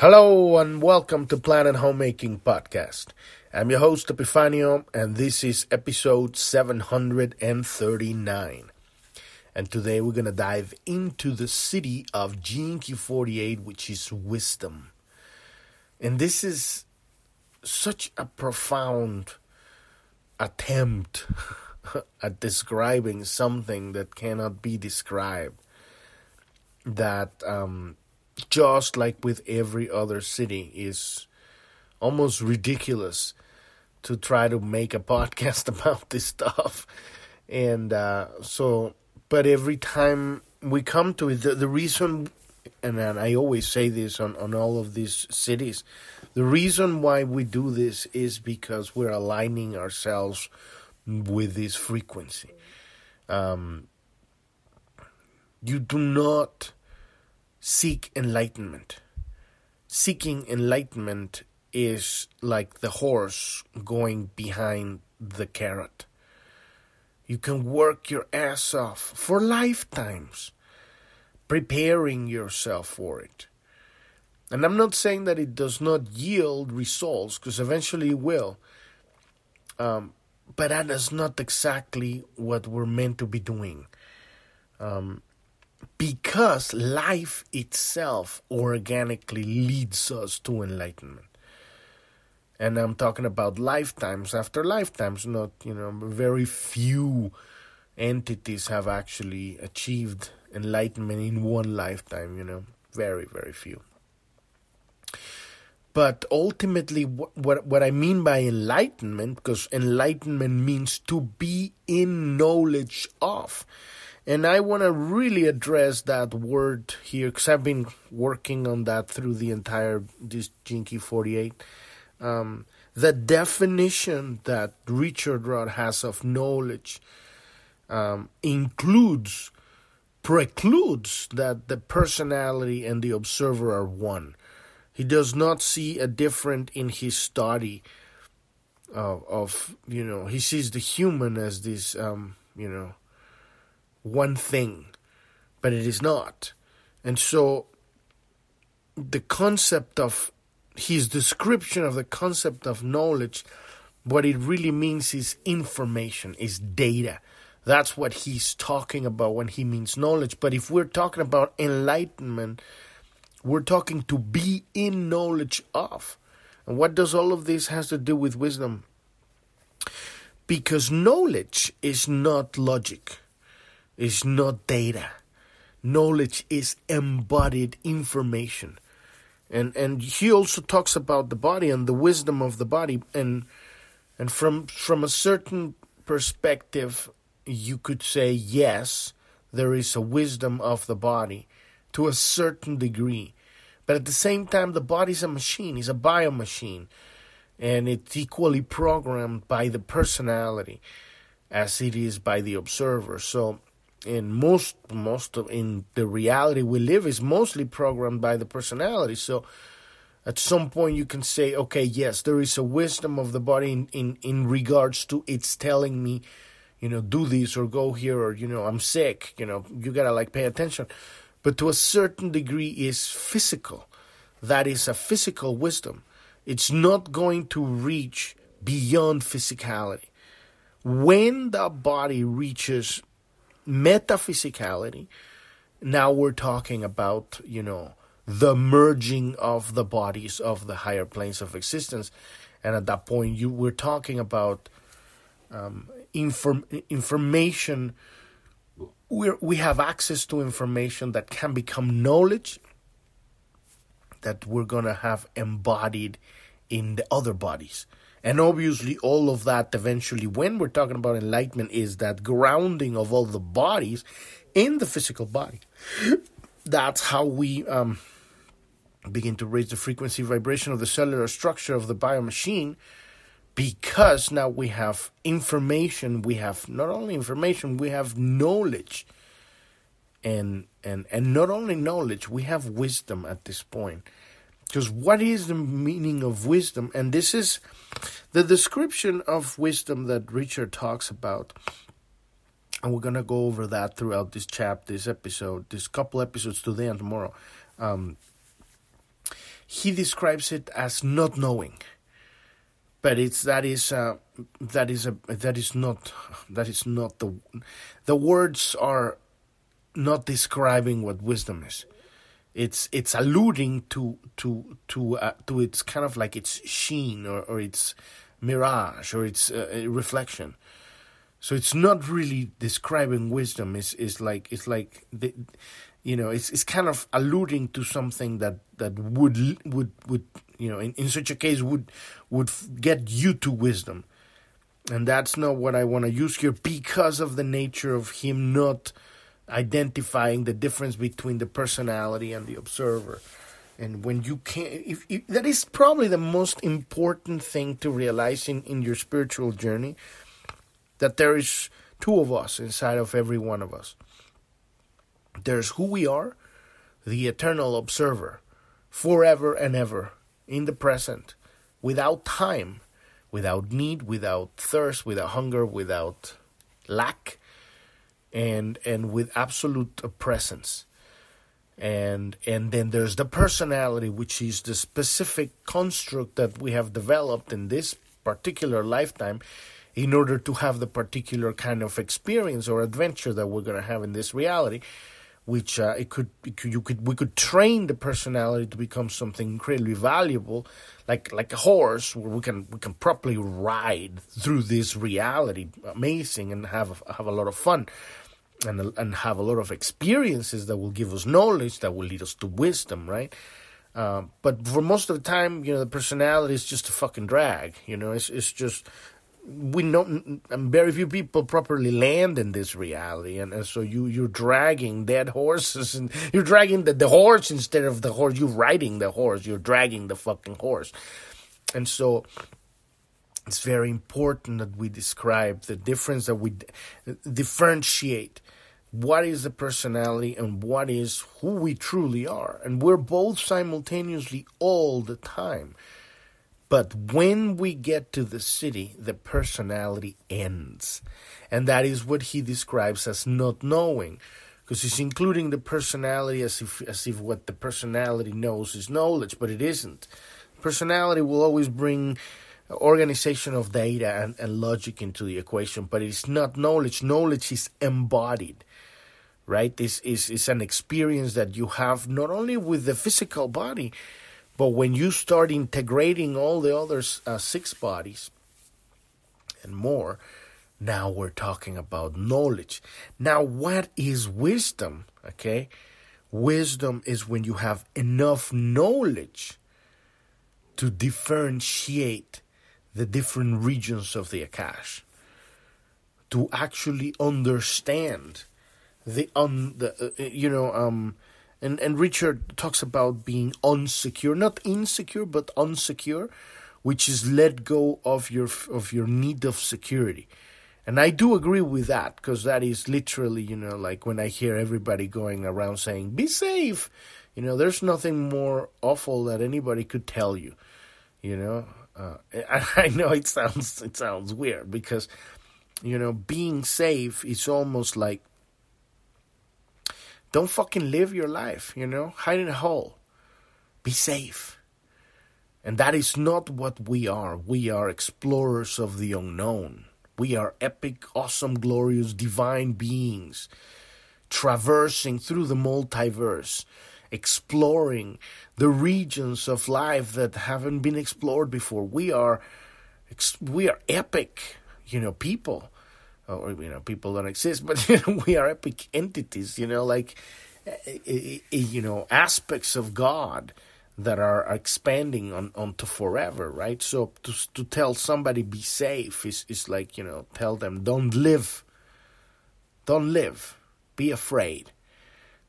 Hello and welcome to Planet Homemaking Podcast. I'm your host Epifanio and this is episode 739. And today we're going to dive into the Siddhi of Gene Key 48 which is wisdom. And this is such a profound attempt at describing something that cannot be described that um just like with every other Siddhi, is almost ridiculous to try to make a podcast about this stuff. And uh, so, but every time we come to it, the, the reason, and, and I always say this on, on all of these Siddhis, the reason why we do this is because we're aligning ourselves with this frequency. Um, you do not seek enlightenment. Seeking enlightenment is like the horse going behind the carrot. You can work your ass off for lifetimes preparing yourself for it. And I'm not saying that it does not yield results, because eventually it will. Um, but that is not exactly what we're meant to be doing. Um, because life itself organically leads us to enlightenment. And I'm talking about lifetimes after lifetimes, not, you know, very few entities have actually achieved enlightenment in one lifetime, you know, very, very few. But ultimately, what, what, what I mean by enlightenment, because enlightenment means to be in knowledge of. And I want to really address that word here because I've been working on that through the entire this Key 48. Um, the definition that Richard Rudd has of knowledge um, includes, precludes that the personality and the observer are one. He does not see a difference in his study of, of you know, he sees the human as this, um, you know, one thing, but it is not. And so the concept of his description of the concept of knowledge, what it really means is information, is data. That's what he's talking about when he means knowledge. But if we're talking about enlightenment, we're talking to be in knowledge of. And what does all of this has to do with wisdom? Because knowledge is not logic is not data. Knowledge is embodied information. And and he also talks about the body and the wisdom of the body and and from from a certain perspective you could say yes, there is a wisdom of the body to a certain degree. But at the same time the body is a machine, it's a bio machine. And it's equally programmed by the personality as it is by the observer. So in most most of in the reality we live is mostly programmed by the personality. So at some point you can say okay yes there is a wisdom of the body in in, in regards to it's telling me you know do this or go here or you know i'm sick you know you gotta like pay attention. But to a certain degree is physical. That is a physical wisdom. It's not going to reach beyond physicality. When the body reaches metaphysicality. Now we're talking about, you know, the merging of the bodies of the higher planes of existence. And at that point, you we're talking about um, inform, information. we we have access to information that can become knowledge that we're going to have embodied in the other bodies. And obviously, all of that eventually, when we're talking about enlightenment, is that grounding of all the bodies in the physical body. That's how we um, begin to raise the frequency vibration of the cellular structure of the biomachine because now we have information, we have not only information, we have knowledge. And, and, and not only knowledge, we have wisdom at this point. Because what is the meaning of wisdom? And this is the description of wisdom that Richard talks about. And we're going to go over that throughout this chapter, this episode, this couple episodes today and tomorrow. Um, he describes it as not knowing but it's that is uh, that is a that is not that is not the the words are not describing what wisdom is it's it's alluding to to to uh, to its kind of like its sheen or, or its mirage or its uh, reflection. So it's not really describing wisdom. It's, it's like it's like the, you know it's it's kind of alluding to something that that would would would you know in, in such a case would would get you to wisdom. And that's not what i want to use here because of the nature of him not identifying the difference between the personality and the observer. And when you can't if, if, that is probably the most important thing to realize in, in your spiritual journey that there is two of us inside of every one of us. There's who we are the eternal observer forever and ever in the present without time without need without thirst without hunger without lack and and with absolute presence. And and then there's the personality which is the specific construct that we have developed in this particular lifetime in order to have the particular kind of experience or adventure that we're going to have in this reality which uh, it, could, it could you could we could train the personality to become something incredibly valuable like like a horse where we can we can properly ride through this reality amazing and have have a lot of fun and and have a lot of experiences that will give us knowledge that will lead us to wisdom, right? Uh, but for most of the time, you know, the personality is just a fucking drag. You know, it's it's just we know and very few people properly land in this reality, and, and so you you're dragging dead horses, and you're dragging the, the horse instead of the horse. You're riding the horse. You're dragging the fucking horse, and so it's very important that we describe the difference that we differentiate what is the personality and what is who we truly are. And we're both simultaneously all the time. But when we get to the Siddhi, the personality ends. And that is what he describes as not knowing. Because he's including the personality as if, as if what the personality knows is knowledge, but it isn't. Personality will always bring organization of data and, and logic into the equation, but it's not knowledge. Knowledge is embodied right? This is, is an experience that you have not only with the physical body, but when you start integrating all the other uh, six bodies and more, now we're talking about knowledge. Now, what is wisdom? Okay, wisdom is when you have enough knowledge to differentiate the different regions of the Akash, to actually understand the un the uh, you know um and and Richard talks about being unsecure, not insecure, but unsecure, which is let go of your of your need of security. And I do agree with that because that is literally, you know, like when I hear everybody going around saying, be safe, you know, there's nothing more awful that anybody could tell you, you know. Uh, I know it sounds it sounds weird because, you know, being safe is almost like don't fucking live your life, you know? Hide in a hole. Be safe. And that is not what we are. We are explorers of the unknown. We are epic, awesome, glorious, divine beings traversing through the multiverse, exploring the regions of life that haven't been explored before. We are we are epic, you know, people or you know people don't exist but you know, we are epic entities you know like eh, eh, eh, you know aspects of god that are expanding on onto forever right? So to to tell somebody be safe is is like you know tell them don't live. Don't live. Be afraid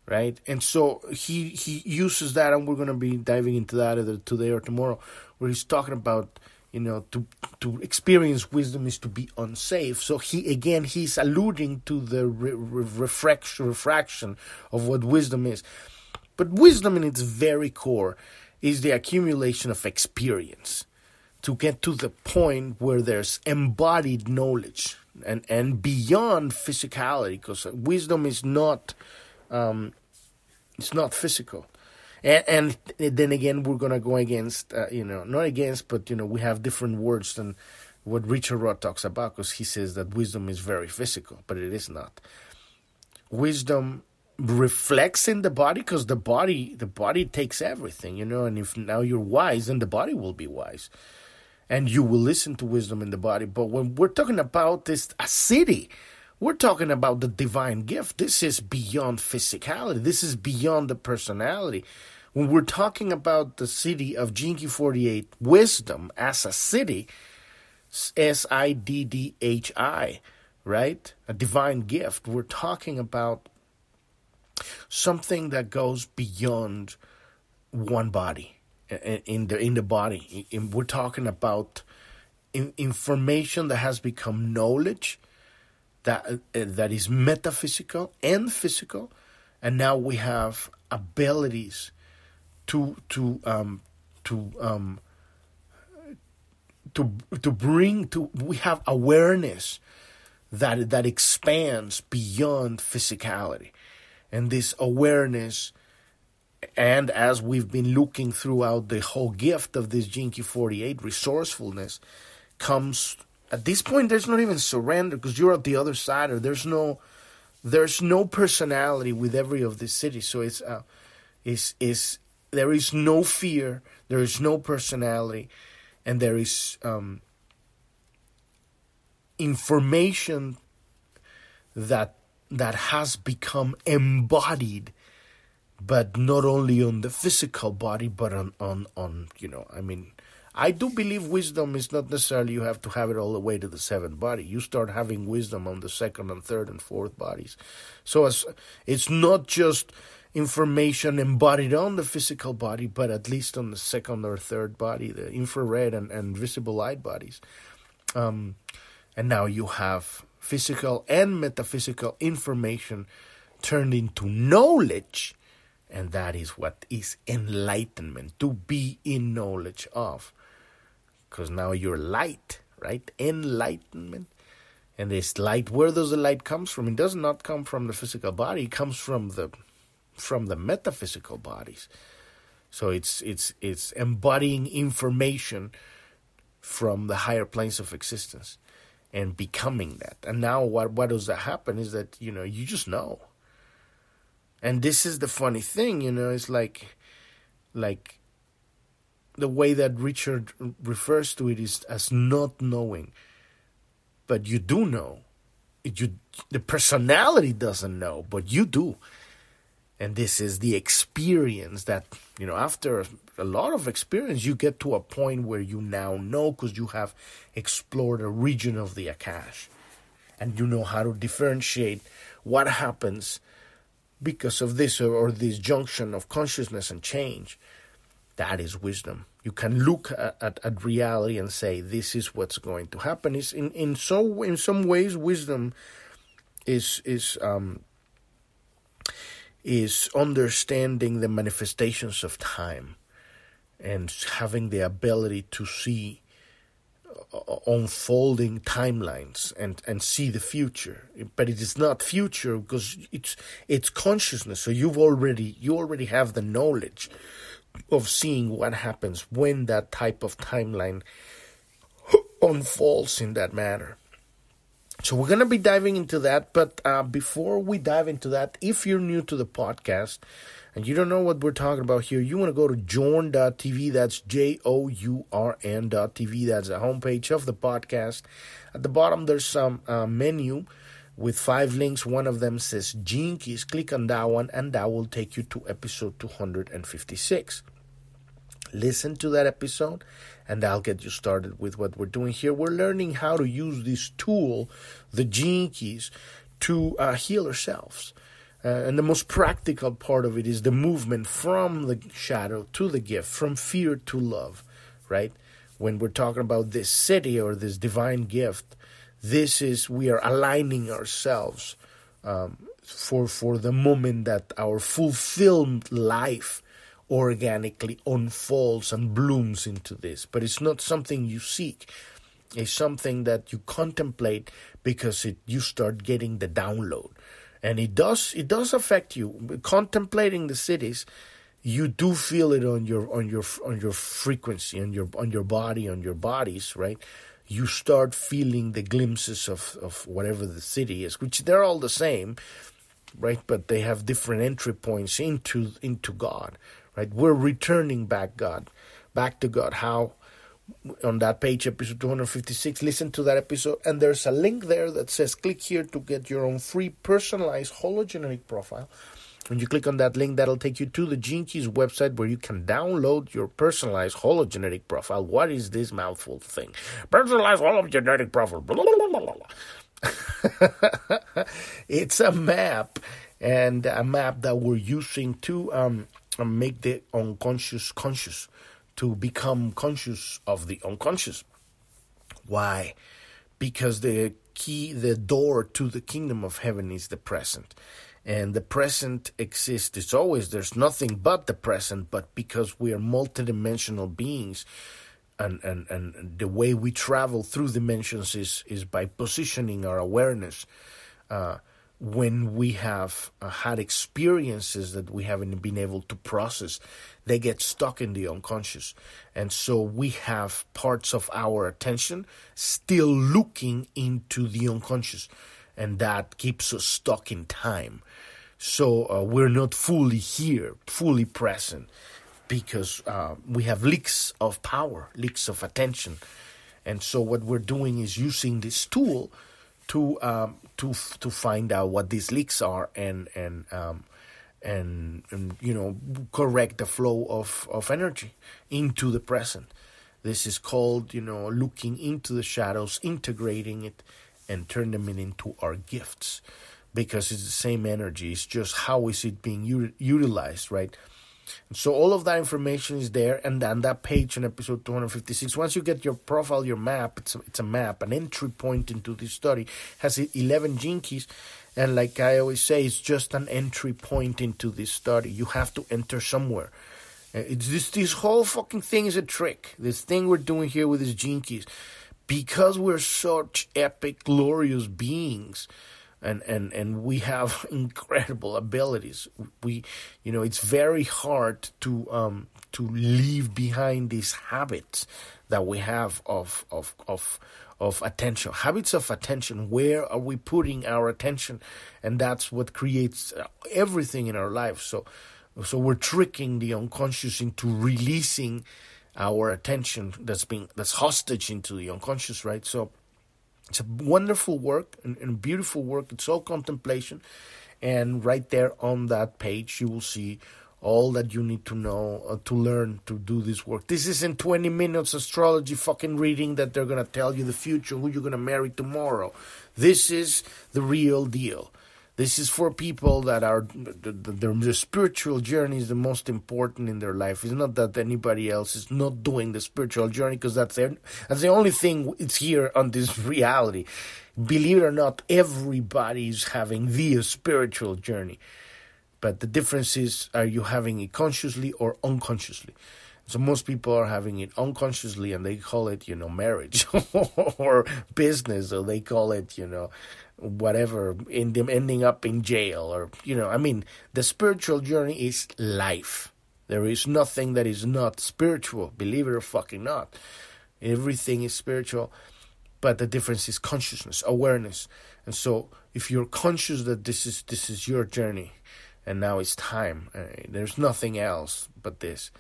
right? And so he he uses that and we're going to be diving into that either today or tomorrow where he's talking about you know to to experience wisdom is to be unsafe. So he again he's alluding to the re- re- refraction refraction of what wisdom is. But wisdom in its very core is the accumulation of experience to get to the point where there's embodied knowledge and and beyond physicality because wisdom is not um, it's not physical And, and then again, we're gonna go against, uh, you know, not against, but you know, we have different words than what Richard Rudd talks about because he says that wisdom is very physical, but it is not. Wisdom reflects in the body because the body the body takes everything you know and if now you're wise then the body will be wise and you will listen to wisdom in the body but when we're talking about this a Siddhi we're talking about the divine gift. This is beyond physicality. This is beyond the personality. When we're talking about the Siddhi of Key 48 wisdom as a Siddhi S I D D H I right? A divine gift. We're talking about something that goes beyond one body in the in the body. we're talking about information that has become knowledge that uh, that is metaphysical and physical, and now we have abilities to to um, to um, to to bring to we have awareness that that expands beyond physicality. And this awareness and as we've been looking throughout the whole gift of this Key 48 resourcefulness comes at this point there's not even surrender because you're at the other side or there's no there's no personality with every of these Siddhis. So it's uh is is there is no fear there is no personality and there is um information that that has become embodied but not only on the physical body but on on on you know i mean i do believe wisdom is not necessarily you have to have it all the way to the seventh body you start having wisdom on the second and third and fourth bodies so as it's not just information embodied on the physical body but at least on the second or third body the infrared and, and visible light bodies um, and now you have physical and metaphysical information turned into knowledge. And that is what is enlightenment, to be in knowledge of. Because now you're light, right? Enlightenment. And this light, where does the light comes from? It does not come from the physical body. It comes from the from the metaphysical bodies. So it's it's it's embodying information from the higher planes of existence and becoming that. And now what what does that happen is that, you know, you just know. And this is the funny thing, you know, it's like like the way that Richard refers to it is as not knowing. But you do know. You the personality doesn't know, but you do. And this is the experience that, you know, after a lot of experience, you get to a point where you now know because you have explored a region of the Akash. And you know how to differentiate what happens because of this or, or this junction of consciousness and change. That is wisdom. You can look at, at, at, reality and say, "This is what's going to happen." Is in in so in some ways, wisdom is is um, is understanding the manifestations of time and having the ability to see uh, unfolding timelines and and see the future but it is not future because it's it's consciousness so you've already you already have the knowledge of seeing what happens when that type of timeline unfolds in that manner so we're going to be diving into that. But uh, before we dive into that, if you're new to the podcast and you don't know what we're talking about here, you want to go to journ.tv. That's J O U R N.tv. That's the homepage of the podcast. At the bottom, there's some uh, menu with five links. One of them says Gene Keys. Click on that one, and that will take you to episode 256. Listen to that episode and I'll get you started with what we're doing here. We're learning how to use this tool, the gene keys, to uh, heal ourselves. Uh, and the most practical part of it is the movement from the shadow to the gift, from fear to love, right? When we're talking about this Siddhi or this divine gift, this is we are aligning ourselves um, for for the moment that our fulfilled life organically unfolds and blooms into this. But it's not something you seek. It's something that you contemplate because it you start getting the download. And it does it does affect you. Contemplating the Siddhis, you do feel it on your on your on your frequency on your on your body on your bodies right you start feeling the glimpses of of whatever the Siddhi is which they're all the same right? But they have different entry points into into god right? We're returning back god back to god. How? On that page episode 256 listen to that episode and there's a link there that says click here to get your own free personalized hologenetic profile when you click on that link, that'll take you to the Gene Keys website where you can download your personalized hologenetic profile. What is this mouthful thing? Personalized hologenetic profile. it's a map, and a map that we're using to um, make the unconscious conscious, to become conscious of the unconscious. Why? Because the key, the door to the kingdom of heaven is the present and the present exists. It's always there's nothing but the present, but because we are multidimensional beings, and, and, and the way we travel through dimensions is, is by positioning our awareness. Uh, when we have uh, had experiences that we haven't been able to process, they get stuck in the unconscious. And so we have parts of our attention still looking into the unconscious, and that keeps us stuck in time. So uh, we're not fully here, fully present, because uh, we have leaks of power, leaks of attention. And so what we're doing is using this tool to um, to to find out what these leaks are and and um, and, and you know correct the flow of, of energy into the present. This is called you know looking into the shadows, integrating it, and turn them into our gifts because it's the same energy. It's just how is it being u- utilized, right? And so all of that information is there, and on that page in episode 256, once you get your profile, your map, it's a, it's a map, an entry point into this study, has 11 gene keys, and like I always say, it's just an entry point into this study. You have to enter somewhere. Uh, it's this this whole fucking thing is a trick. This thing we're doing here with these gene keys, because we're such epic, glorious beings and and and we have incredible abilities. We, you know, it's very hard to um, to leave behind these habits that we have of of of of attention, habits of attention. Where are we putting our attention? And that's what creates everything in our life. So, so we're tricking the unconscious into releasing our attention that's being that's hostage into the unconscious, right? So it's a wonderful work and, and beautiful work. It's all contemplation. And right there on that page, you will see all that you need to know uh, to learn to do this work. This isn't 20 minutes astrology fucking reading that they're going to tell you the future, who you're going to marry tomorrow. This is the real deal. This is for people that are the, the, the, spiritual journey is the most important in their life. It's not that anybody else is not doing the spiritual journey because that's their, that's the only thing it's here on this reality. Believe it or not, everybody is having the spiritual journey, but the difference is: are you having it consciously or unconsciously? So most people are having it unconsciously, and they call it, you know, marriage or business, or they call it, you know, whatever, in them ending up in jail, or you know, I mean, the spiritual journey is life. There is nothing that is not spiritual, believe it or fucking not. Everything is spiritual, but the difference is consciousness, awareness. And so, if you're conscious that this is this is your journey, and now it's time, uh, there's nothing else but this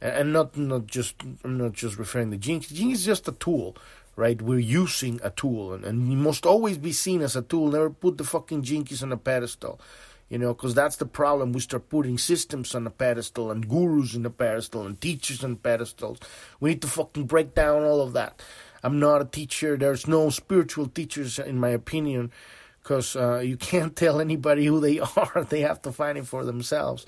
and not not just I'm not just referring to gene. Gene is just a tool, right? We're using a tool, and, and you must always be seen as a tool. Never put the fucking Keys on a pedestal, you know, because that's the problem. We start putting systems on a pedestal and gurus in a pedestal and teachers on pedestals. We need to fucking break down all of that. I'm not a teacher. There's no spiritual teachers, in my opinion, because uh, you can't tell anybody who they are. they have to find it for themselves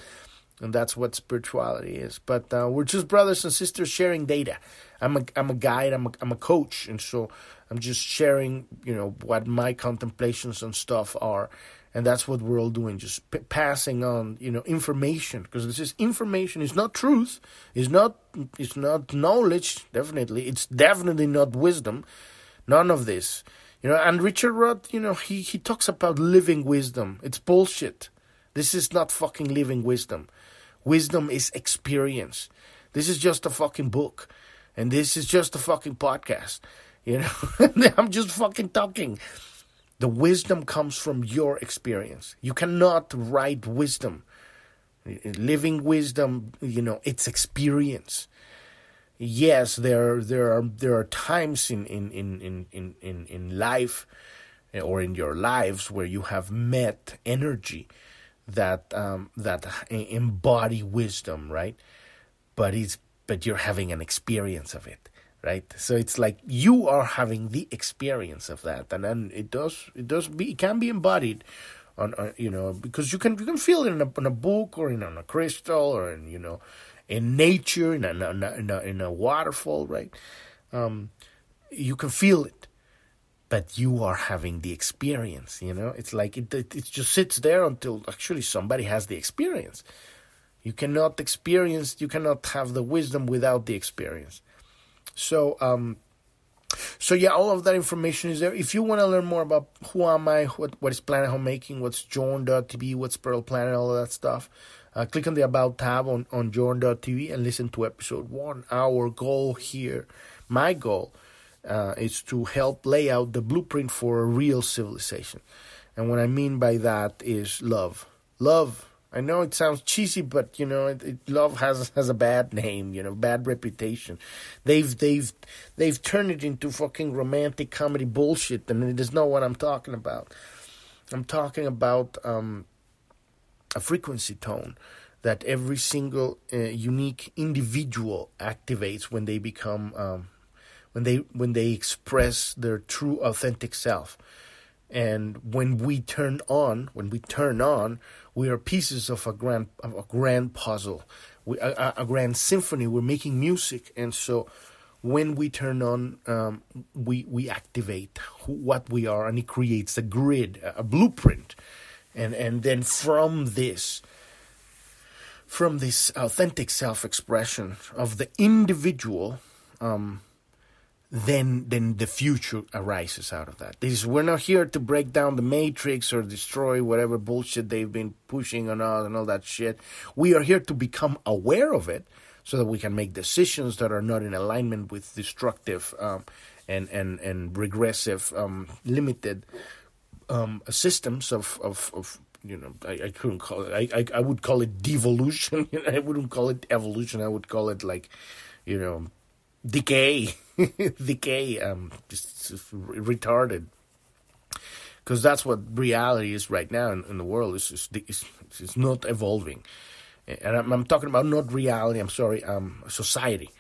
and that's what spirituality is. But uh, we're just brothers and sisters sharing data. I'm a I'm a guide. I'm a, I'm a coach, and so I'm just sharing, you know, what my contemplations and stuff are, and that's what we're all doing. Just p- passing on, you know, information because this is information. It's not truth. It's not. It's not knowledge. Definitely, it's definitely not wisdom. None of this. You know, and Richard Rudd, you know, he, he talks about living wisdom. It's bullshit. This is not fucking living wisdom Wisdom is experience. This is just a fucking book. And this is just a fucking podcast. You know, I'm just fucking talking. The wisdom comes from your experience. You cannot write wisdom. Living wisdom, you know, it's experience. Yes, there there are there are times in in in in in, in life or in your lives where you have met energy that um, that embody wisdom, right? But it's but you're having an experience of it right? So it's like you are having the experience of that. And then it does it does be it can be embodied on, you know because you can you can feel it in a, in a book or in on a crystal or in you know in nature in a, in a, in a, in a waterfall right? Um, you can feel it but you are having the experience you know it's like it, it, it just sits there until actually somebody has the experience you cannot experience you cannot have the wisdom without the experience so, um, so yeah, all of that information is there. If you want to learn more about who am I, what what is Planet Homemaking, what's Journ.tv, what's Pearl Planet, all of that stuff, uh, click on the About tab on, on Journ.tv and listen to episode one. Our goal here, my goal, uh, is to help lay out the blueprint for a real civilization. And what I mean by that is love. Love I know it sounds cheesy, but you know, it, it, love has has a bad name, you know, bad reputation. They've they've they've turned it into fucking romantic comedy bullshit, and it is not what I'm talking about. I'm talking about um, a frequency tone that every single uh, unique individual activates when they become um, when they when they express their true authentic self. And when we turn on, when we turn on, we are pieces of a grand of a grand puzzle, we, a, a, grand symphony. We're making music, and so when we turn on, um, we we activate who, what we are, and it creates a grid, a, blueprint, and and then from this, from this authentic self-expression of the individual. Um, then then the future arises out of that. This we're not here to break down the matrix or destroy whatever bullshit they've been pushing on us and all that shit. We are here to become aware of it so that we can make decisions that are not in alignment with destructive um, and and and regressive um, limited um, systems of, of, of you know I, I couldn't call it I, I, I would call it devolution I wouldn't call it evolution I would call it like you know decay decay, um, just, retarded. Because that's what reality is right now in, in the world. It's, just, it's, it's not evolving. And I'm, I'm, talking about not reality, I'm sorry, um, society,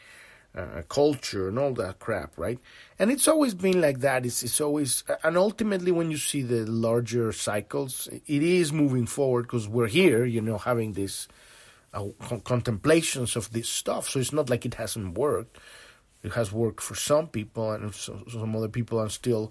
uh, culture, and all that crap, right? And it's always been like that. It's, it's always, and ultimately, when you see the larger cycles, it is moving forward because we're here, you know, having these uh, contemplations of this stuff. So it's not like it hasn't worked it has worked for some people, and some other people are still,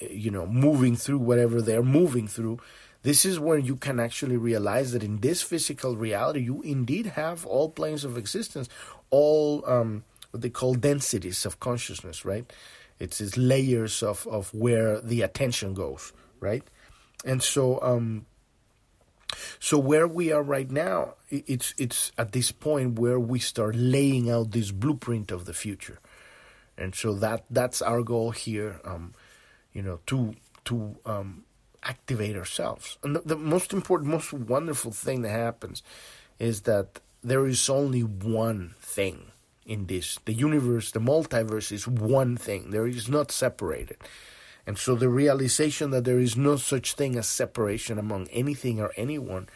you know, moving through whatever they're moving through. This is where you can actually realize that in this physical reality, you indeed have all planes of existence, all um, what they call densities of consciousness, right? It's, it's layers of, of where the attention goes, right? And so, um, so where we are right now, it's it's at this point where we start laying out this blueprint of the future, and so that that's our goal here. Um, you know, to to um, activate ourselves. And the, the most important, most wonderful thing that happens is that there is only one thing in this. The universe, the multiverse, is one thing. There is not separated. And so the realization that there is no such thing as separation among anything or anyone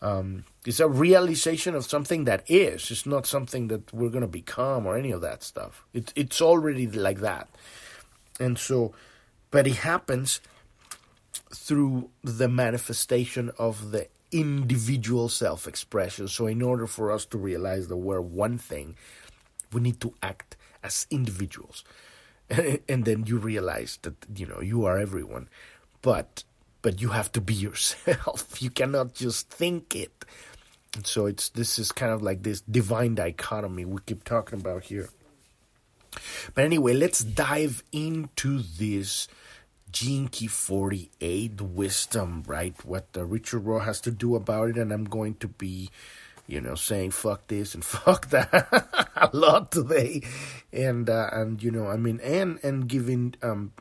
um, is a realization of something that is. It's not something that we're going to become or any of that stuff. It, it's already like that. And so, but it happens through the manifestation of the individual self expression. So, in order for us to realize that we're one thing, we need to act as individuals. and then you realize that you know you are everyone but but you have to be yourself you cannot just think it and so it's this is kind of like this divine dichotomy we keep talking about here. But anyway let's dive into this Gene Key 48 wisdom right? What uh, Richard Rudd has to do about it. And i'm going to be you know, saying fuck this and fuck that. A lot today, and uh, and you know, I mean, and and giving um,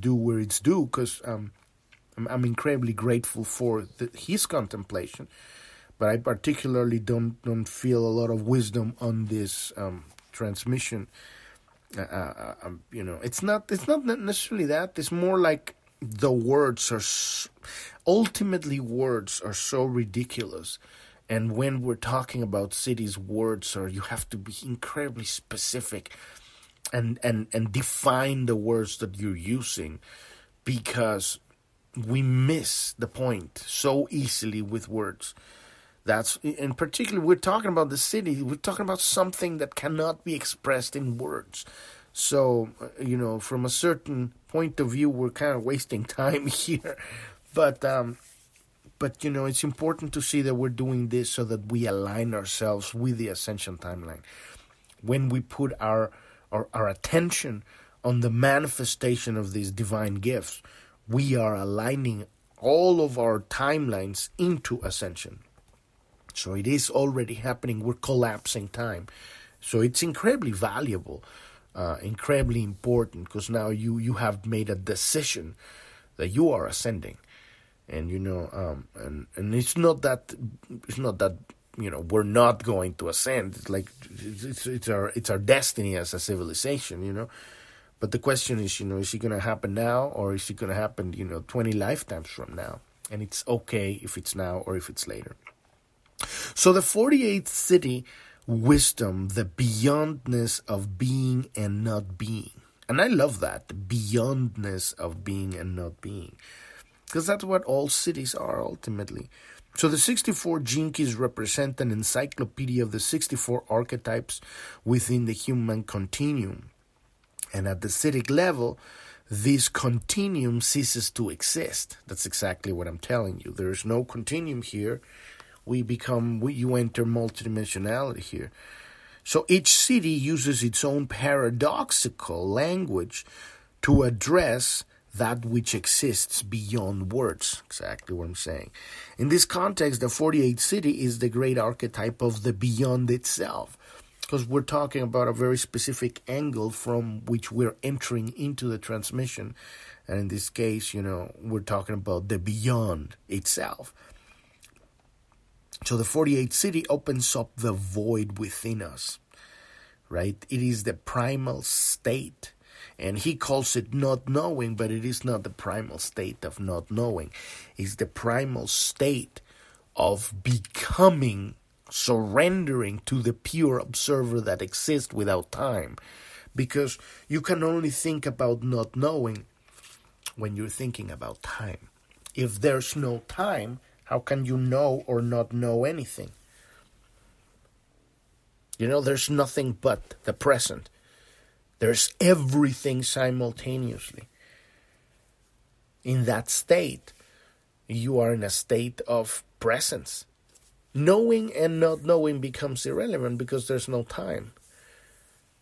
due where it's due, because um, I'm, I'm, incredibly grateful for the, his contemplation, but I particularly don't don't feel a lot of wisdom on this um, transmission. Uh, uh, uh um, you know, it's not it's not necessarily that. It's more like the words are ultimately words are so ridiculous and when we're talking about Siddhis words are you have to be incredibly specific and and and define the words that you're using because we miss the point so easily with words that's in particular we're talking about the Siddhi we're talking about something that cannot be expressed in words so, uh, you know, from a certain point of view, we're kind of wasting time here. But, um, but you know, it's important to see that we're doing this so that we align ourselves with the ascension timeline. When we put our our, our attention on the manifestation of these divine gifts, we are aligning all of our timelines into ascension. So it is already happening. We're collapsing time. So it's incredibly valuable uh, incredibly important because now you you have made a decision that you are ascending, and you know, um, and and it's not that it's not that you know we're not going to ascend. It's like it's it's our it's our destiny as a civilization, you know. But the question is, you know, is it going to happen now or is it going to happen, you know, 20 lifetimes from now? And it's okay if it's now or if it's later. So the 48th Siddhi wisdom, the beyondness of being and not being. And I love that, the beyondness of being and not being. Because that's what all Siddhis are ultimately. So the 64 gene keys represent an encyclopedia of the 64 archetypes within the human continuum. And at the siddhic level, this continuum ceases to exist. That's exactly what I'm telling you. There is no continuum here we become we, you enter multidimensionality here. So each Siddhi uses its own paradoxical language to address that which exists beyond words. Exactly what I'm saying. In this context, the 48th Siddhi is the great archetype of the beyond itself. Because we're talking about a very specific angle from which we're entering into the transmission. And in this case, you know, we're talking about the beyond itself. So the 48th Siddhi opens up the void within us, right? It is the primal state. And he calls it not knowing, but it is not the primal state of not knowing. It's the primal state of becoming, surrendering to the pure observer that exists without time. Because you can only think about not knowing when you're thinking about time. If there's no time, how can you know or not know anything? You know, there's nothing but the present. There's everything simultaneously. In that state, you are in a state of presence. Knowing and not knowing becomes irrelevant because there's no time.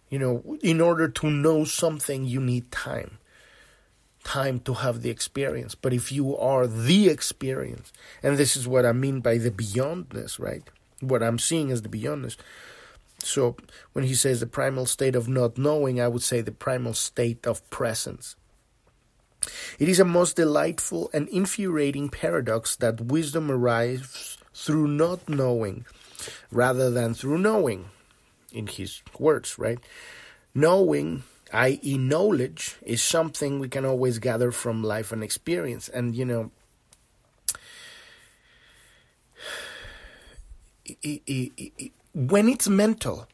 You know, in order to know something, you need time time to have the experience. But if you are the experience, and this is what I mean by the beyondness, right? What I'm seeing is the beyondness. So when he says the primal state of not knowing, I would say the primal state of presence. It is a most delightful and infuriating paradox that wisdom arrives through not knowing rather than through knowing, in his words, right? Knowing i.e., knowledge, is something we can always gather from life and experience. And, you know, when it's mental,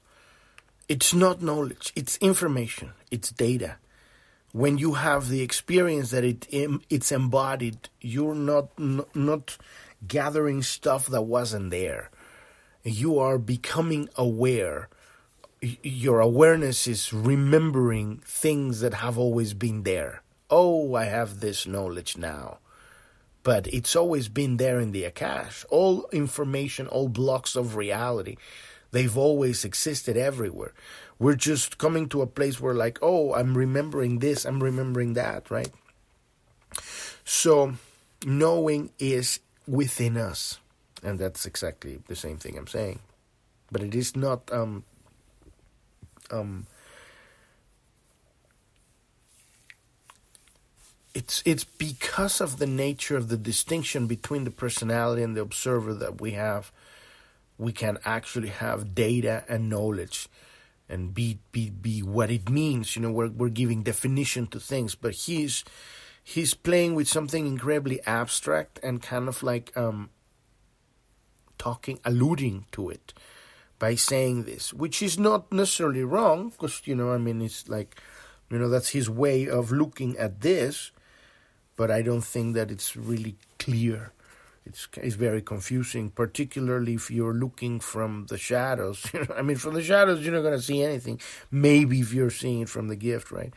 it's not knowledge, it's information, it's data. When you have the experience that it it's embodied, you're not not gathering stuff that wasn't there. You are becoming aware your awareness is remembering things that have always been there. Oh, I have this knowledge now. But it's always been there in the Akash. All information, all blocks of reality, they've always existed everywhere. We're just coming to a place where, like, oh, I'm remembering this, I'm remembering that, right? So, knowing is within us. and that's exactly the same thing I'm saying. But it is not um, um, it's it's because of the nature of the distinction between the personality and the observer that we have we can actually have data and knowledge and be be be what it means. You know we're we're giving definition to things but he's he's playing with something incredibly abstract and kind of like um talking alluding to it by saying this which is not necessarily wrong because you know i mean it's like you know that's his way of looking at this but I don't think that it's really clear. It's, it's very confusing, particularly if you're looking from the shadows. You know, I mean, from the shadows, you're not going to see anything. Maybe if you're seeing it from the gift, right?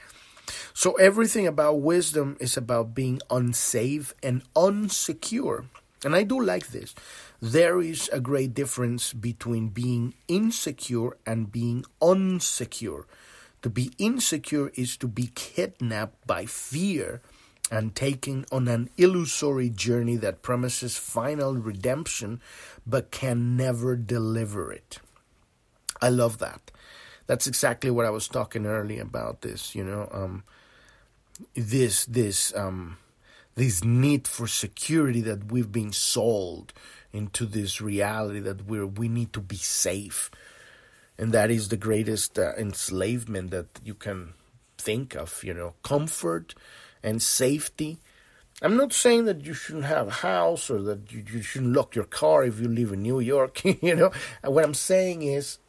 So everything about wisdom is about being unsafe and unsecure. And I do like this. There is a great difference between being insecure and being unsecure. To be insecure is to be kidnapped by fear and taking on an illusory journey that promises final redemption but can never deliver it. I love that. That's exactly what I was talking earlier about this, you know, um, this this um, this need for security that we've been sold into this reality that we we need to be safe, and that is the greatest uh, enslavement that you can think of. You know, comfort and safety. I'm not saying that you shouldn't have a house or that you, you shouldn't lock your car if you live in New York, you know. And what I'm saying is,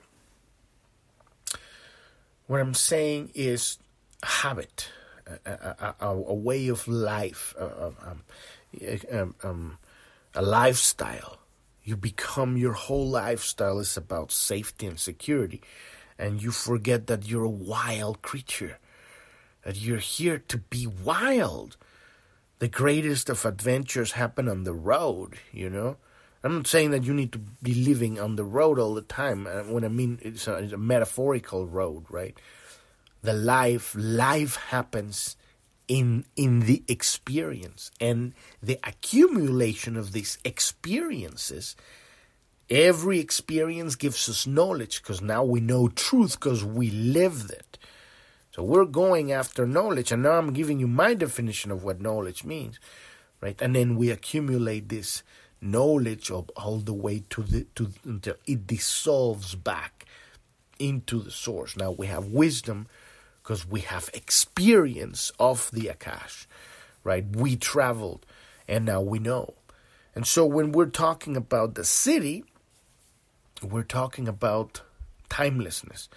what I'm saying is habit, a, a, a, way of life, um, um, um, a lifestyle. You become your whole lifestyle is about safety and security, and you forget that you're a wild creature that you're here to be wild. The greatest of adventures happen on the road, you know. I'm not saying that you need to be living on the road all the time. Uh, when I mean it's a, it's a metaphorical road, right? The life, life happens in in the experience and the accumulation of these experiences. Every experience gives us knowledge because now we know truth because we lived it. So we're going after knowledge, and now I'm giving you my definition of what knowledge means, right? And then we accumulate this knowledge of all the way to the to until it dissolves back into the source. Now we have wisdom because we have experience of the Akash, right? We traveled, and now we know. And so when we're talking about the Siddhi, we're talking about timelessness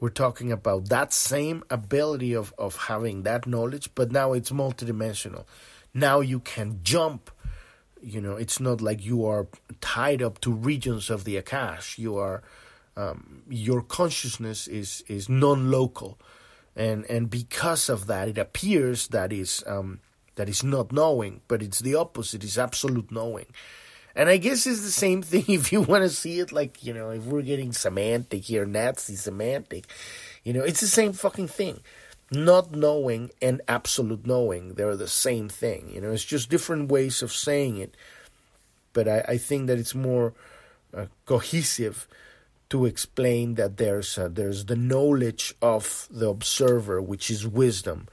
we're talking about that same ability of, of having that knowledge, but now it's multidimensional. Now you can jump. You know, it's not like you are tied up to regions of the Akash. You are, um, your consciousness is is non-local, and and because of that, it appears that is um, that is not knowing, but it's the opposite. It's absolute knowing. And I guess it's the same thing if you want to see it like, you know, if we're getting semantic here, Nazi semantic, you know, it's the same fucking thing. Not knowing and absolute knowing, they're the same thing. You know, it's just different ways of saying it. But I, I think that it's more uh, cohesive to explain that there's uh, there's the knowledge of the observer, which is wisdom,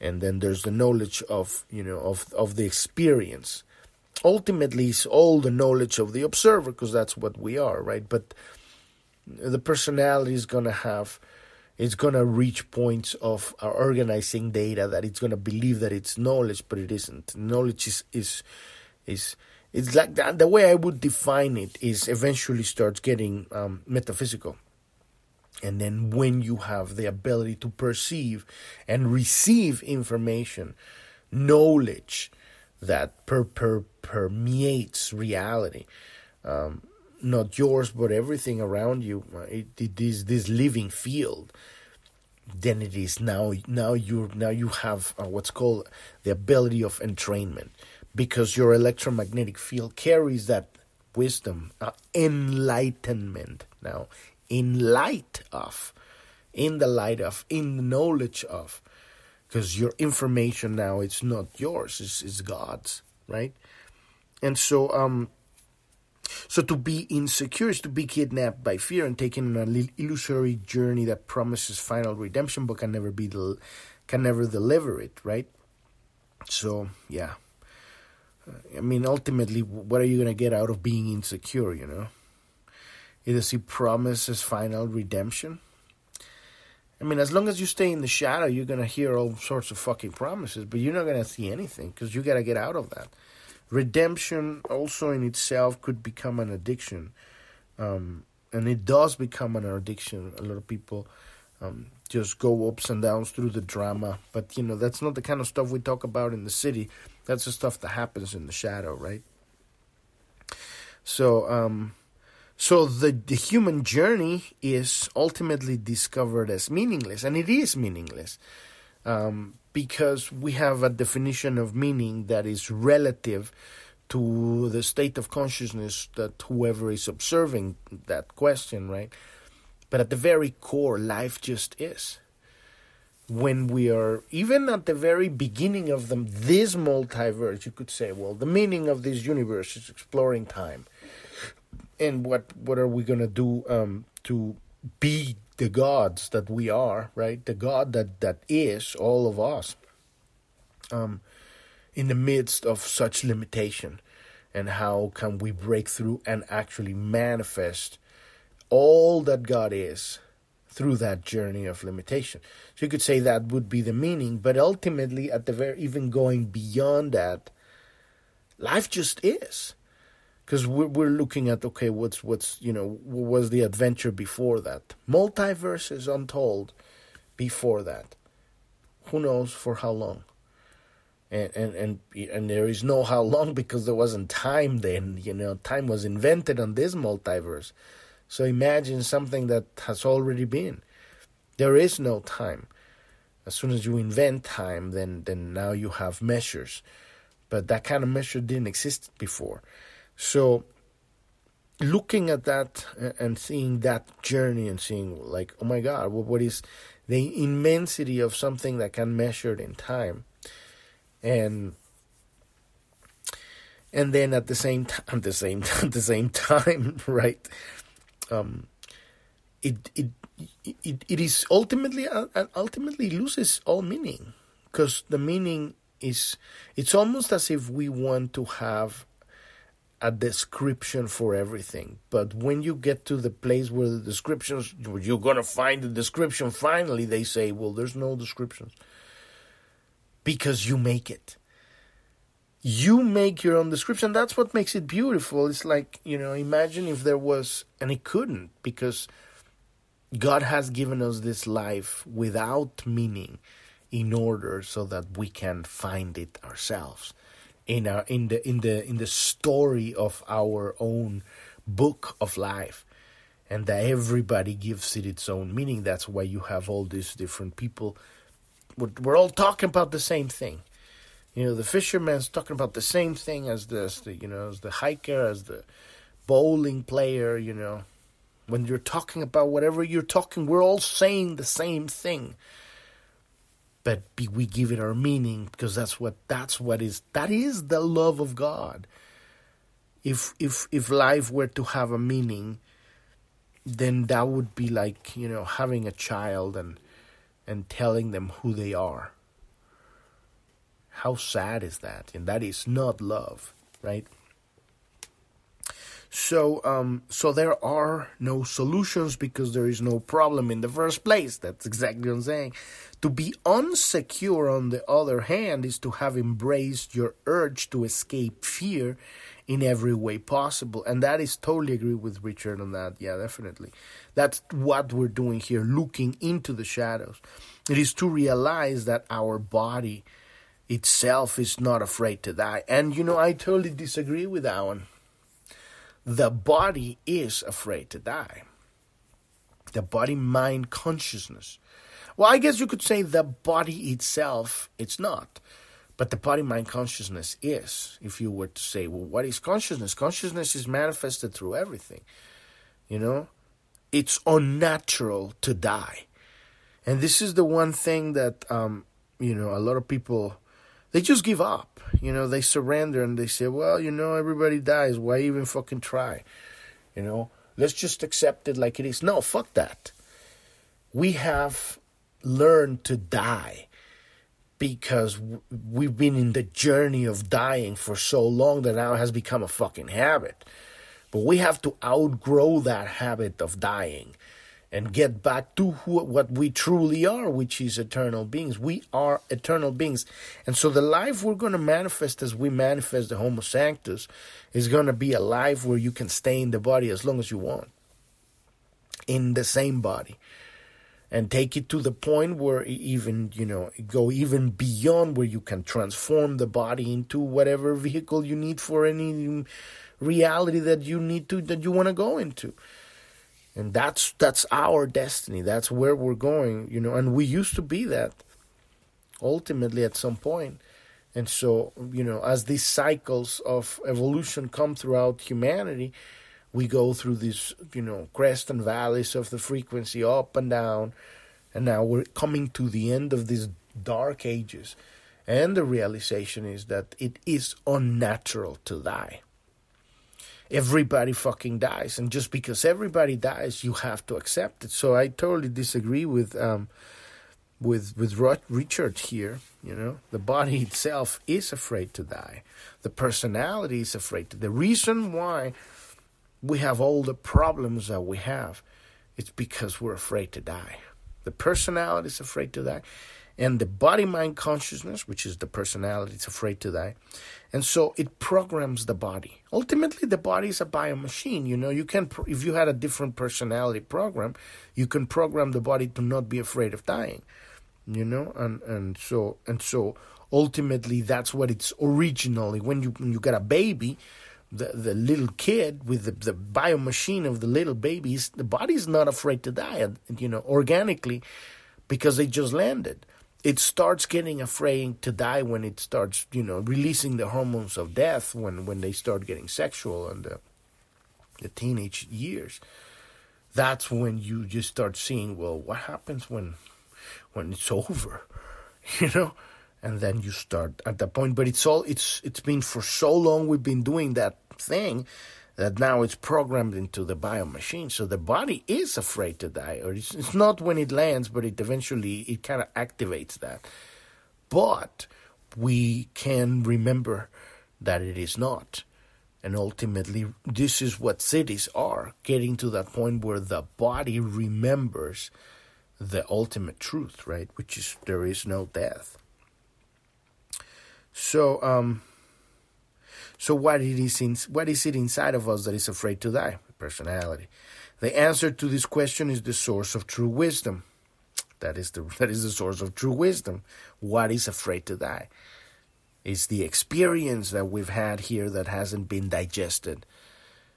and then there's the knowledge of you know of of the experience. Ultimately it's all the knowledge of the observer because that's what we are right? But the personality is to have it's going to reach points of organizing data that it's going to believe that it's knowledge but it isn't. Knowledge is is is it's like that, the way i would define it is eventually starts getting um, metaphysical and then when you have the ability to perceive and receive information knowledge that per, per, permeates reality. Um, not yours, but everything around you. Uh, it, it is this living field. Then it is now. Now you now you have uh, what's called the ability of entrainment, because your electromagnetic field carries that wisdom, uh, enlightenment. Now, in light of, in the light of, in the knowledge of, because your information now it's not yours it's, it's god's right and so um So to be insecure is to be kidnapped by fear and taken on an illusory journey that promises final redemption but can never be del- can never deliver it, right? So yeah, I mean ultimately, what are you gonna get out of being insecure? You know, does he promises final redemption. I mean, as long as you stay in the shadow, you're gonna hear all sorts of fucking promises, but you're not gonna see anything because you gotta get out of that redemption also in itself could become an addiction um, and it does become an addiction a lot of people um, just go ups and downs through the drama but you know that's not the kind of stuff we talk about in the Siddhi that's the stuff that happens in the shadow right so um, so the the human journey is ultimately discovered as meaningless and it is meaningless um, because we have a definition of meaning that is relative to the state of consciousness that whoever is observing that question, right? But at the very core, life just is. When we are, even at the very beginning of them, this multiverse, you could say, well, the meaning of this universe is exploring time. And what, what are we going to do um, to be the gods that we are, right? The God that, that is all of us um, in the midst of such limitation. And how can we break through and actually manifest all that God is through that journey of limitation? So you could say that would be the meaning, but ultimately, at the very even going beyond that, life just is. Because we're, we're looking at okay what's what's you know what was the adventure before that? Multiverses untold before that. Who knows for how long? And and and and there is no how long because there wasn't time then you know? Time was invented on this multiverse so imagine something that has already been. There is no time. As soon as you invent time then then now you have measures. But that kind of measure didn't exist before. So looking at that and seeing that journey and seeing like, oh my God, what is the immensity of something that can measured in time, and and then at the same time, at the same at the same time, right? Um, it it it, it is ultimately uh, ultimately loses all meaning because the meaning is it's almost as if we want to have a description for everything. But when you get to the place where the descriptions, you're going to find the description finally, they say, well, there's no descriptions. Because you make it. You make your own description. That's what makes it beautiful. It's like, you know, imagine if there was, and it couldn't, because God has given us this life without meaning in order so that we can find it ourselves. In our in the in the in the story of our own book of life. And that everybody gives it its own meaning. That's why you have all these different people. We're, we're all talking about the same thing you know the fisherman's talking about the same thing as the, as the you know as the hiker as the bowling player you know when you're talking about whatever you're talking we're all saying the same thing but we give it our meaning because that's what that's what is that is the love of God. If if if life were to have a meaning, then that would be like you know having a child and and telling them who they are. How sad is that? And that is not love, right? So, um, so there are no solutions because there is no problem in the first place. That's exactly what I'm saying. To be unsecure, on the other hand, is to have embraced your urge to escape fear in every way possible. And that is totally agree with Richard on that. Yeah, definitely. That's what we're doing here, looking into the shadows. It is to realize that our body itself is not afraid to die. And you know, I totally disagree with that one the body is afraid to die. The body mind consciousness. Well, I guess you could say the body itself, it's not. But the body mind consciousness is. If you were to say, well, what is consciousness? Consciousness is manifested through everything. You know? It's unnatural to die. And this is the one thing that, um, you know, a lot of people they just give up. You know, they surrender and they say, well, you know, everybody dies. Why even fucking try? You know, let's just accept it like it is. No, fuck that. We have learned to die because we've been in the journey of dying for so long that now it has become a fucking habit. But we have to outgrow that habit of dying and get back to who, what we truly are, which is eternal beings. We are eternal beings. And so the life we're going to manifest as we manifest the Homo Sanctus is going to be a life where you can stay in the body as long as you want, in the same body. And take it to the point where even, you know, go even beyond where you can transform the body into whatever vehicle you need for any reality that you need to, that you want to go into and that's that's our destiny. That's where we're going you know and we used to be that ultimately at some point. And so you know as these cycles of evolution come throughout humanity we go through these you know crest and valleys of the frequency up and down. And now we're coming to the end of these dark ages. And the realization is that it is unnatural to die everybody fucking dies, and just because everybody dies, you have to accept it. So I totally disagree with um, with with Richard here. You know, the body itself is afraid to die. The personality is afraid to. The reason why we have all the problems that we have, it's because we're afraid to die. The personality is afraid to die, and the body mind consciousness, which is the personality, is afraid to die. And so it programs the body. Ultimately, the body is a biomachine. You know, you can, if you had a different personality program, you can program the body to not be afraid of dying. You know, and and so and so ultimately, that's what it's originally. When you when you get a baby, the the little kid with the the biomachine of the little babies, the body's not afraid to die. You know, organically, because they just landed it starts getting afraid to die when it starts, you know, releasing the hormones of death when, when they start getting sexual in the, the teenage years. That's when you just start seeing, well, what happens when when it's over, you know? And then you start at that point. But it's all it's it's been for so long we've been doing that thing that now it's programmed into the bio machine. So the body is afraid to die, or it's, it's not when it lands, but it eventually it kind of activates that. But we can remember that it is not. And ultimately, this is what Siddhis are getting to that point where the body remembers the ultimate truth, right? Which is there is no death. So, um, so what it is in, what is it inside of us that is afraid to die? Personality. The answer to this question is the source of true wisdom. That is the that is the source of true wisdom. What is afraid to die? It's the experience that we've had here that hasn't been digested,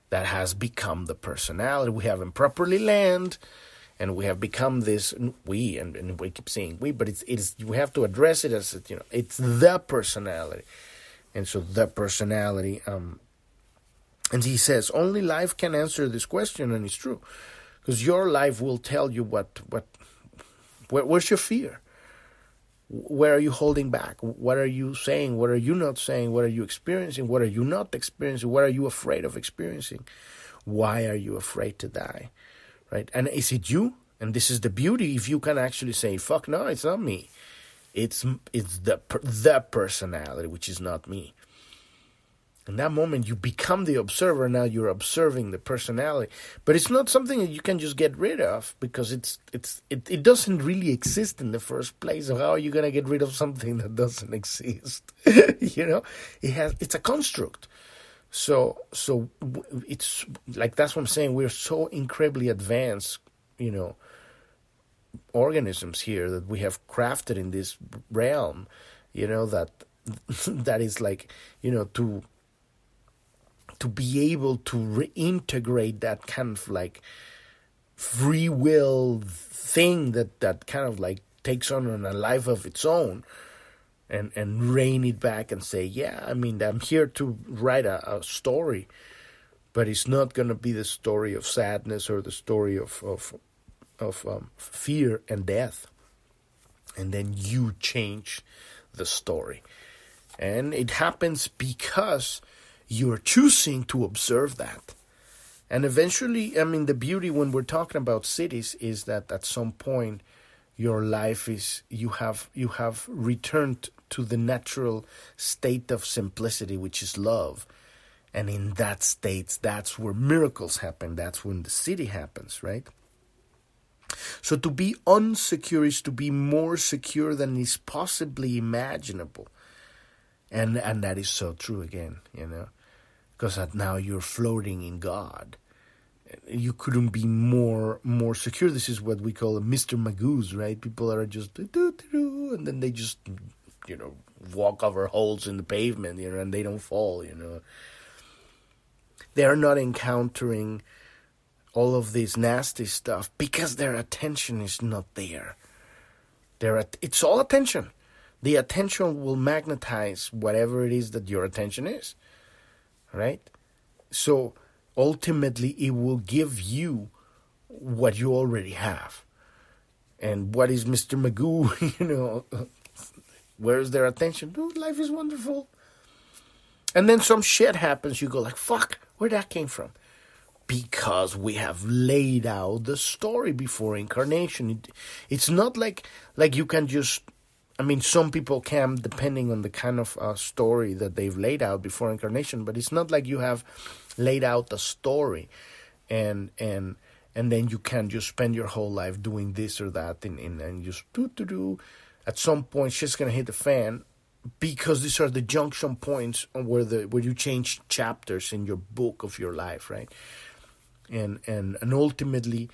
that has become the personality. We haven't properly learned, and we have become this we and, and we keep saying we, but it's it's we have to address it as you know it's the personality and so that personality um, and he says only life can answer this question and it's true because your life will tell you what what where, where's your fear? Where are you holding back? What are you saying? What are you not saying? What are you experiencing? What are you not experiencing? What are you afraid of experiencing? Why are you afraid to die? Right? And is it you? And this is the beauty if you can actually say fuck no it's not me it's it's the the personality, which is not me. In that moment, you become the observer. Now you're observing the personality, but it's not something that you can just get rid of because it's it's it, it doesn't really exist in the first place. So how are you gonna get rid of something that doesn't exist? you know, it has it's a construct. So so it's like that's what I'm saying. We're so incredibly advanced, you know, organisms here that we have crafted in this realm you know that that is like you know to to be able to reintegrate that kind of like free will thing that that kind of like takes on a life of its own and and rein it back and say yeah i mean i'm here to write a, a story but it's not going to be the story of sadness or the story of, of of um, fear and death, and then you change the story. And it happens because you're choosing to observe that. And eventually, I mean, the beauty when we're talking about Siddhis is that at some point, your life is you have you have returned to the natural state of simplicity, which is love. And in that state, that's where miracles happen. That's when the Siddhi happens, right? So to be unsecure is to be more secure than is possibly imaginable. And and that is so true again, you know. Because now you're floating in God. You couldn't be more more secure. This is what we call a Mr. Magoo's, right? People are just and then they just you know walk over holes in the pavement, you know, and they don't fall, you know. They are not encountering all of this nasty stuff because their attention is not there. At- it's all attention. The attention will magnetize whatever it is that your attention is. Right? So ultimately it will give you what you already have. And what is Mr. Magoo, you know, where's their attention? Oh, life is wonderful. And then some shit happens, you go like, fuck, where that came from? Because we have laid out the story before incarnation. It, it's not like like you can just. I mean, some people can, depending on the kind of uh, story that they've laid out before incarnation. But it's not like you have laid out a story, and and and then you can just spend your whole life doing this or that, and and, and just do do do. At some point, she's gonna hit the fan, because these are the junction points where the where you change chapters in your book of your life, right? And and and ultimately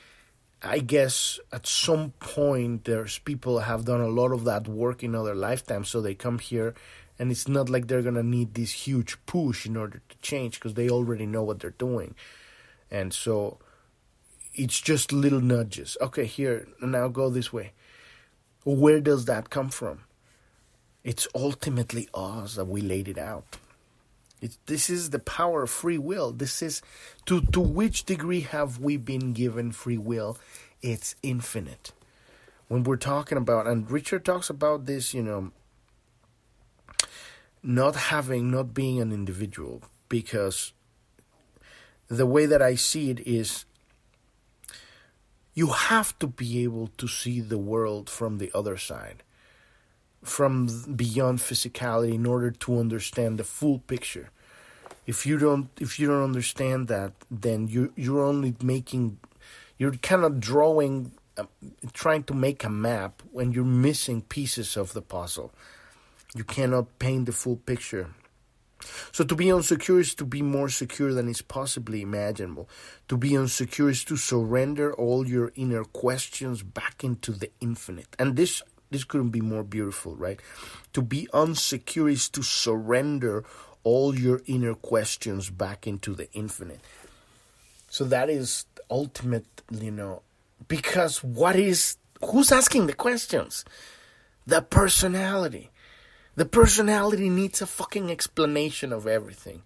I guess at some point there's people have done a lot of that work in other lifetimes, so they come here, and it's not like they're gonna need this huge push in order to change because they already know what they're doing, and so it's just little nudges. Okay, here now go this way. Where does that come from? It's ultimately us that we laid it out. It, this is the power of free will. This is to to which degree have we been given free will? It's infinite. When we're talking about, and Richard talks about this, you know, not having, not being an individual, because the way that I see it is you have to be able to see the world from the other side from beyond physicality in order to understand the full picture. If you don't if you don't understand that, then you you're only making you're kind of drawing uh, trying to make a map when you're missing pieces of the puzzle. You cannot paint the full picture. So to be unsecure is to be more secure than is possibly imaginable. To be unsecure is to surrender all your inner questions back into the infinite. And this this couldn't be more beautiful, right? To be unsecure is to surrender all your inner questions back into the infinite. So that is ultimate, you know, because what is who's asking the questions? The personality. The personality needs a fucking explanation of everything.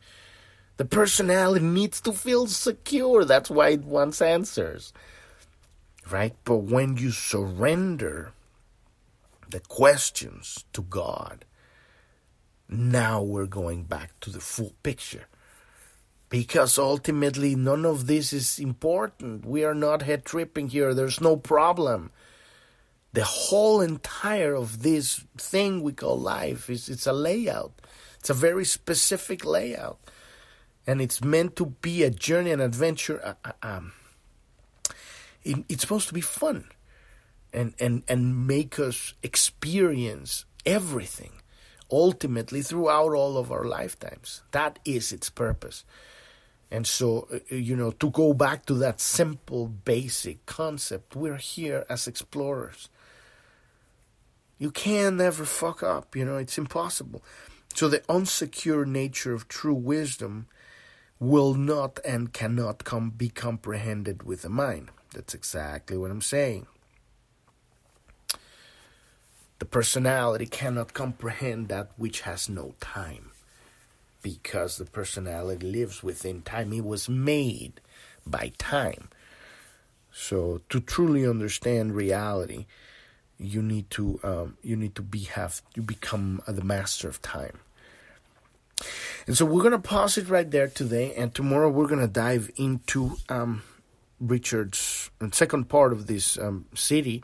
The personality needs to feel secure. That's why it wants answers. Right? But when you surrender the questions to God, now we're going back to the full picture. Because ultimately, none of this is important. We are not head tripping here. There's no problem. The whole entire of this thing we call life is it's a layout. It's a very specific layout, and it's meant to be a journey, an adventure. Uh, um, it, it's supposed to be fun and, and, and make us experience everything ultimately throughout all of our lifetimes. That is its purpose. And so, uh, you know, to go back to that simple, basic concept, we're here as explorers. You can never fuck up, you know, it's impossible. So, the unsecure nature of true wisdom will not and cannot come be comprehended with the mind. That's exactly what I'm saying. The personality cannot comprehend that which has no time because the personality lives within time. It was made by time. So to truly understand reality, you need to um, you need to be have you become the master of time. And so we're to pause it right there today. And tomorrow we're to dive into um, Richard's second part of this um, Siddhi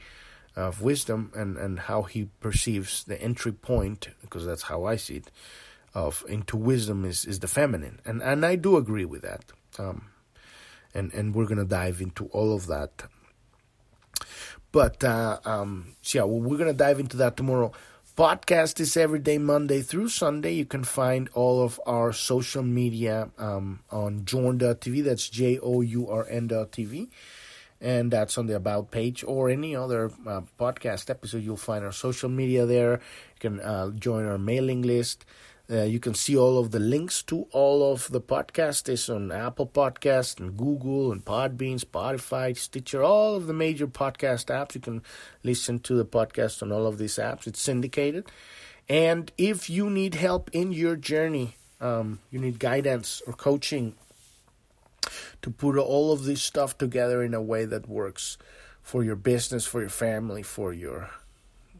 of wisdom and, and how he perceives the entry point, because that's how I see it, of into wisdom is, is the feminine. And, and I do agree with that. Um, and, and we're going to dive into all of that. But uh, um, so yeah, well, we're going to dive into that tomorrow. Podcast is every day, Monday through Sunday. You can find all of our social media um, on journ.tv. That's J O U R N.tv. And that's on the About page or any other uh, podcast episode. You'll find our social media there. You can uh, join our mailing list. Uh, you can see all of the links to all of the podcasts is on Apple Podcast and Google and Podbean, Spotify, Stitcher, all of the major podcast apps. You can listen to the podcast on all of these apps. It's syndicated. And if you need help in your journey, um, you need guidance or coaching to put all of this stuff together in a way that works for your business, for your family, for your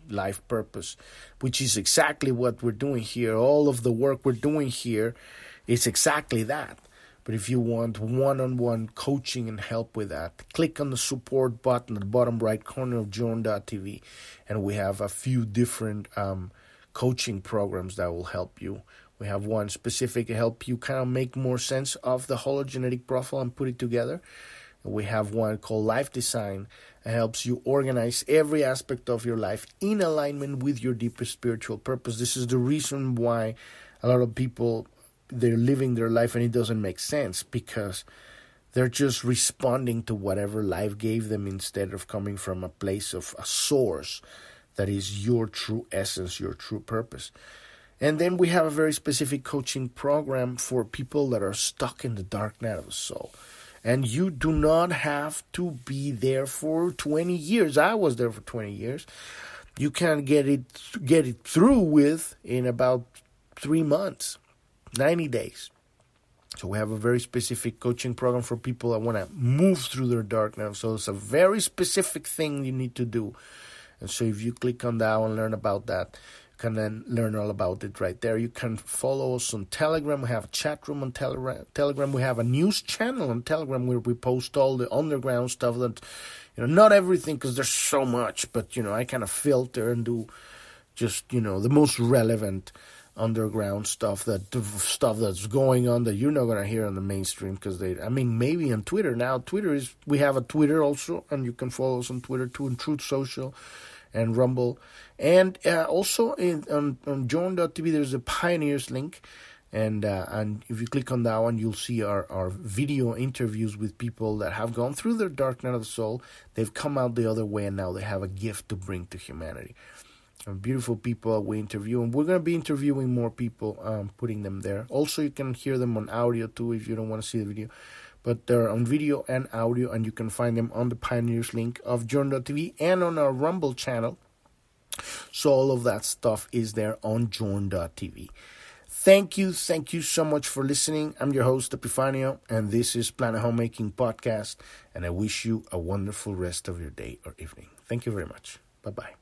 life purpose, which is exactly what we're doing here. All of the work we're doing here is exactly that. But if you want one on one coaching and help with that, click on the support button at the bottom right corner of journ.tv. And we have a few different um, coaching programs that will help you. We have one specific to help you kind of make more sense of the hologenetic profile and put it together. We have one called Life Design that helps you organize every aspect of your life in alignment with your deeper spiritual purpose. This is the reason why a lot of people they're living their life and it doesn't make sense because they're just responding to whatever life gave them instead of coming from a place of a source that is your true essence, your true purpose. And then we have a very specific coaching program for people that are stuck in the dark night of the soul and you do not have to be there for 20 years. I was there for 20 years. You can get it get it through with in about 3 months, 90 days. So we have a very specific coaching program for people that want to move through their dark darkness. So it's a very specific thing you need to do. And so if you click on that and learn about that, can then learn all about it right there. You can follow us on Telegram. We have a chat room on Telegram. Telegram. We have a news channel on Telegram where we post all the underground stuff that, you know, not everything because there's so much, but, you know, I kind of filter and do just, you know, the most relevant underground stuff that stuff that's going on that you're not to hear on the mainstream because they i mean maybe on twitter now twitter is we have a twitter also and you can follow us on twitter too and truth social and Rumble. And uh, also in, on, on journ.tv, there's a Pioneers link. And uh, and if you click on that one, you'll see our, our video interviews with people that have gone through their dark night of the soul. They've come out the other way, and now they have a gift to bring to humanity. And beautiful people we interview, and we're going to be interviewing more people, um, putting them there. Also, you can hear them on audio too if you don't want to see the video but they're on video and audio, and you can find them on the Pioneers link of Journ.tv and on our Rumble channel. So all of that stuff is there on Journ.tv. Thank you, thank you so much for listening. I'm your host, Epifanio, and this is Planet Homemaking Podcast, and I wish you a wonderful rest of your day or evening. Thank you very much. Bye bye.